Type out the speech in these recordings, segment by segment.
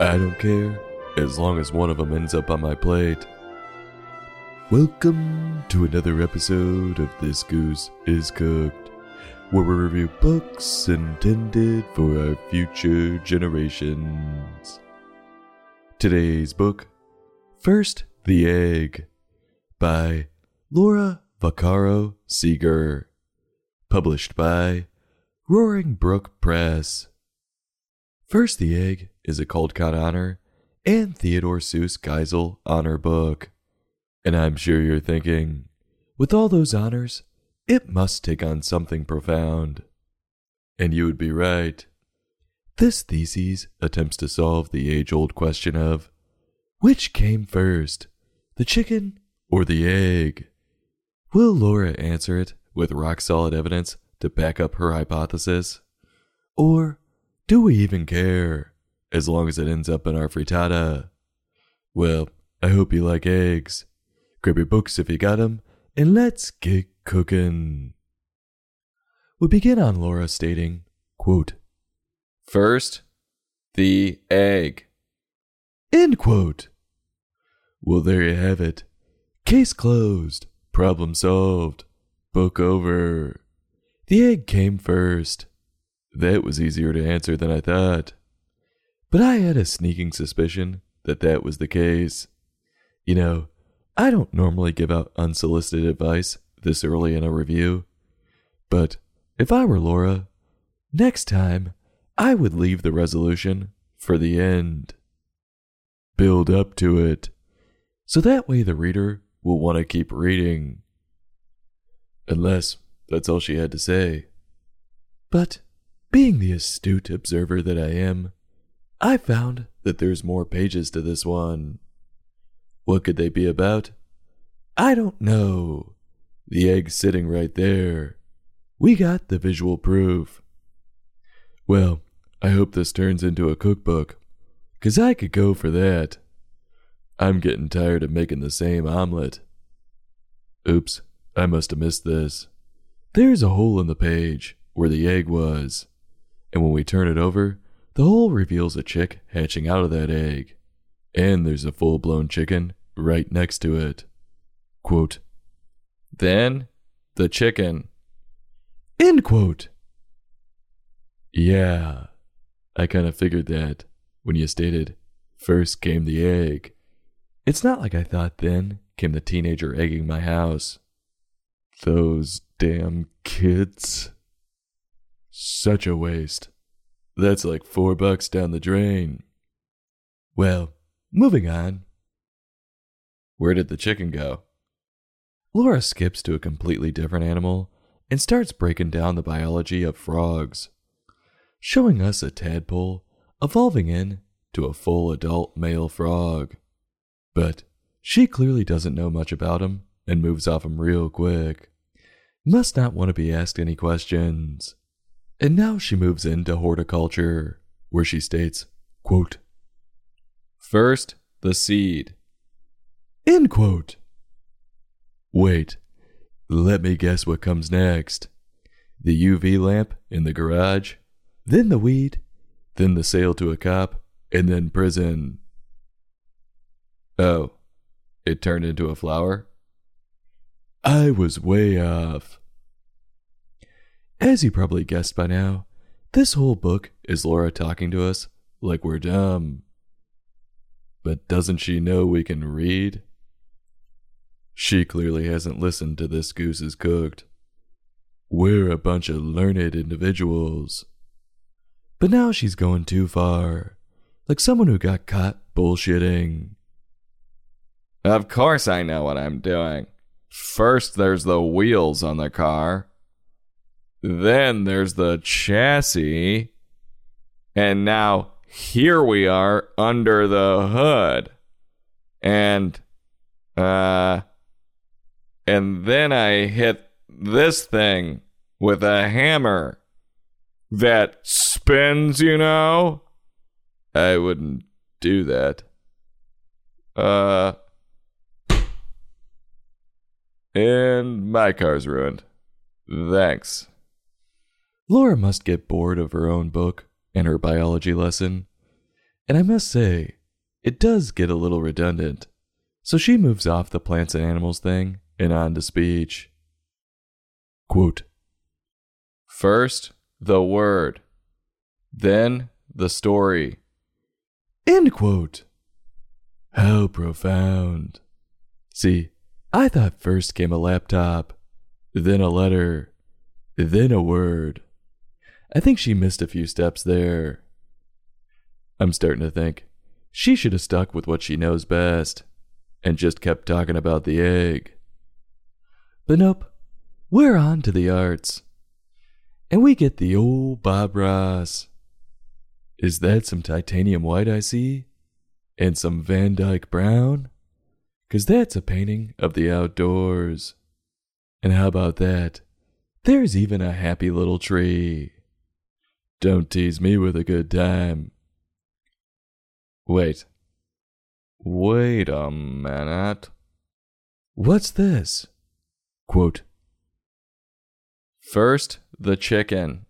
I don't care as long as one of them ends up on my plate. Welcome to another episode of This Goose is Cooked, where we review books intended for our future generations. Today's book, First the Egg, by Laura Vaccaro Seeger, published by Roaring Brook Press. First the Egg is a Caldecott Honor and Theodore Seuss Geisel Honor book. And I'm sure you're thinking, with all those honors, it must take on something profound. And you would be right. This thesis attempts to solve the age old question of which came first, the chicken or the egg? Will Laura answer it with rock solid evidence to back up her hypothesis? Or do we even care, as long as it ends up in our frittata? Well, I hope you like eggs. Grab your books if you got got 'em, and let's get cooking. We begin on Laura stating, quote, First, the egg. End quote. Well, there you have it. Case closed. Problem solved. Book over. The egg came first. That was easier to answer than I thought. But I had a sneaking suspicion that that was the case. You know, I don't normally give out unsolicited advice this early in a review. But if I were Laura, next time I would leave the resolution for the end. Build up to it. So that way the reader will want to keep reading. Unless that's all she had to say. But being the astute observer that I am, I found that there's more pages to this one. What could they be about? I don't know. The egg's sitting right there. We got the visual proof. Well, I hope this turns into a cookbook, 'cause I could go for that. I'm getting tired of making the same omelet. Oops, I must have missed this. There's a hole in the page where the egg was, and when we turn it over, the hole reveals a chick hatching out of that egg, and there's a full blown chicken right next to it. Quote, Then, the chicken. End quote. Yeah, I kind of figured that when you stated, first came the egg. It's not like I thought then came the teenager egging my house. Those damn kids. Such a waste. That's like four bucks down the drain. Well, moving on. Where did the chicken go? Laura skips to a completely different animal and starts breaking down the biology of frogs, showing us a tadpole evolving in to a full adult male frog. But she clearly doesn't know much about him and moves off him real quick. Must not want to be asked any questions. And now she moves into horticulture, where she states, quote, First, the seed. End quote. Wait, let me guess what comes next. The UV lamp in the garage, then the weed, then the sale to a cop, and then prison. Oh, it turned into a flower? I was way off. As you probably guessed by now, this whole book is Laura talking to us like we're dumb. But doesn't she know we can read? She clearly hasn't listened to This Goose is Cooked. We're a bunch of learned individuals. But now she's going too far, like someone who got caught bullshitting. Of course I know what I'm doing. First, there's the wheels on the car. Then there's the chassis. And now here we are under the hood. And, uh, and then I hit this thing with a hammer that spins, you know? I wouldn't do that. Uh, and my car's ruined. Thanks. Laura must get bored of her own book and her biology lesson. And I must say, it does get a little redundant. So she moves off the plants and animals thing and on to speech. Quote First, the word, then the story. End quote. How profound. See, I thought first came a laptop, then a letter, then a word. I think she missed a few steps there. I'm starting to think she should have stuck with what she knows best and just kept talking about the egg. But nope, we're on to the arts. And we get the old Bob Ross. Is that some titanium white I see? And some Van Dyke brown? 'Cause that's a painting of the outdoors. And how about that? There's even a happy little tree. Don't tease me with a good time. Wait. Wait a minute. What's this? Quote, First, the chicken.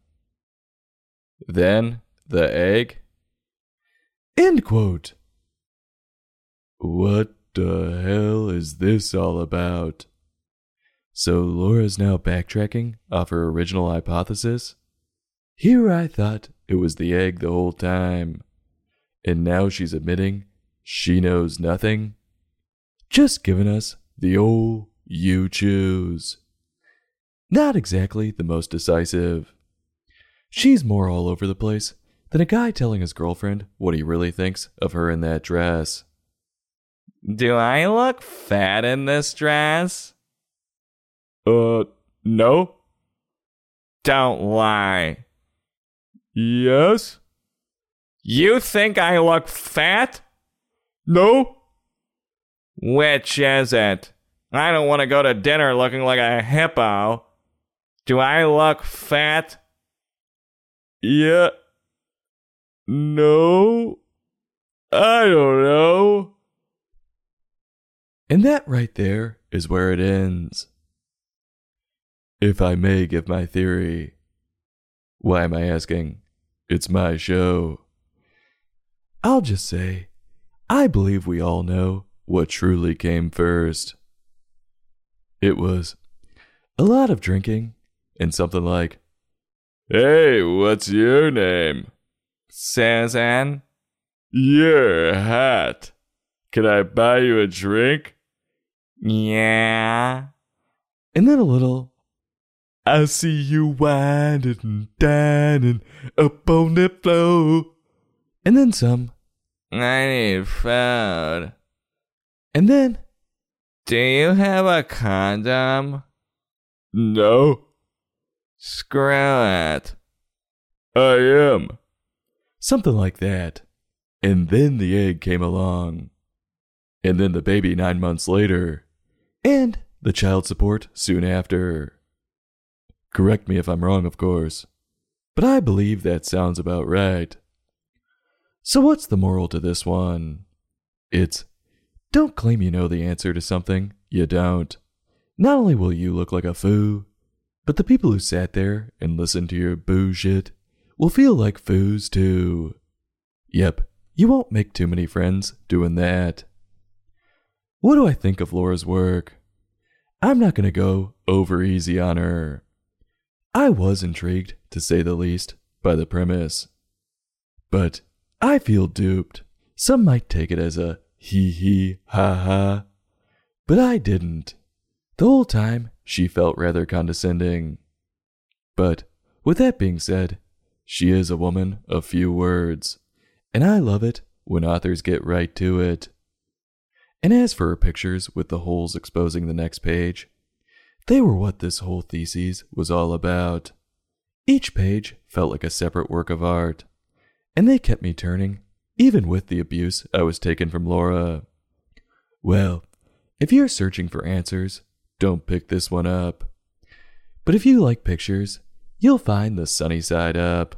Then, the egg. End quote. What the hell is this all about? So Laura's now backtracking off her original hypothesis? Here I thought it was the egg the whole time. And now she's admitting she knows nothing? Just giving us the old you choose. Not exactly the most decisive. She's more all over the place than a guy telling his girlfriend what he really thinks of her in that dress. Do I look fat in this dress? Uh, no. Don't lie. Yes? You think I look fat? No? Which is it? I don't want to go to dinner looking like a hippo. Do I look fat? Yeah. No. I don't know. And that right there is where it ends. If I may give my theory. Why am I asking? It's my show. I'll just say, I believe we all know what truly came first. It was a lot of drinking and something like, Hey, what's your name? Suzanne? You're hot. Can I buy you a drink? Yeah. And then a little, I see you winding and dining up on the floor. And then some, I need food. and then, Do you have a condom? no, Screw it. I am. Something like that. And then the egg came along. And then the baby nine months later. And the child support soon after. Correct me if I'm wrong, of course. But I believe that sounds about right. So, what's the moral to this one? It's don't claim you know the answer to something you don't. Not only will you look like a foo, but the people who sat there and listened to your boo shit will feel like foos too. Yep, you won't make too many friends doing that. What do I think of Laura's work? I'm not gonna go over easy on her. I was intrigued, to say the least, by the premise. But I feel duped. Some might take it as a hee hee ha ha. But I didn't. The whole time, she felt rather condescending. But with that being said, she is a woman of few words, and I love it when authors get right to it. And as for her pictures with the holes exposing the next page, they were what this whole thesis was all about. Each page felt like a separate work of art, and they kept me turning, even with the abuse I was taking from Laura. Well, if you're searching for answers, don't pick this one up. But if you like pictures, you'll find the sunny side up.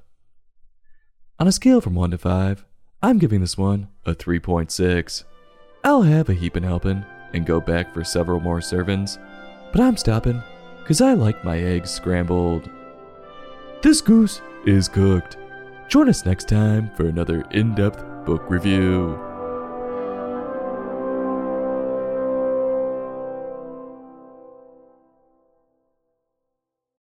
On a scale from 1 to 5, I'm giving this one a 3.6. I'll have a heapin' helpin' and go back for several more servings, but I'm stopping because I like my eggs scrambled. This goose is cooked. Join us next time for another in depth book review.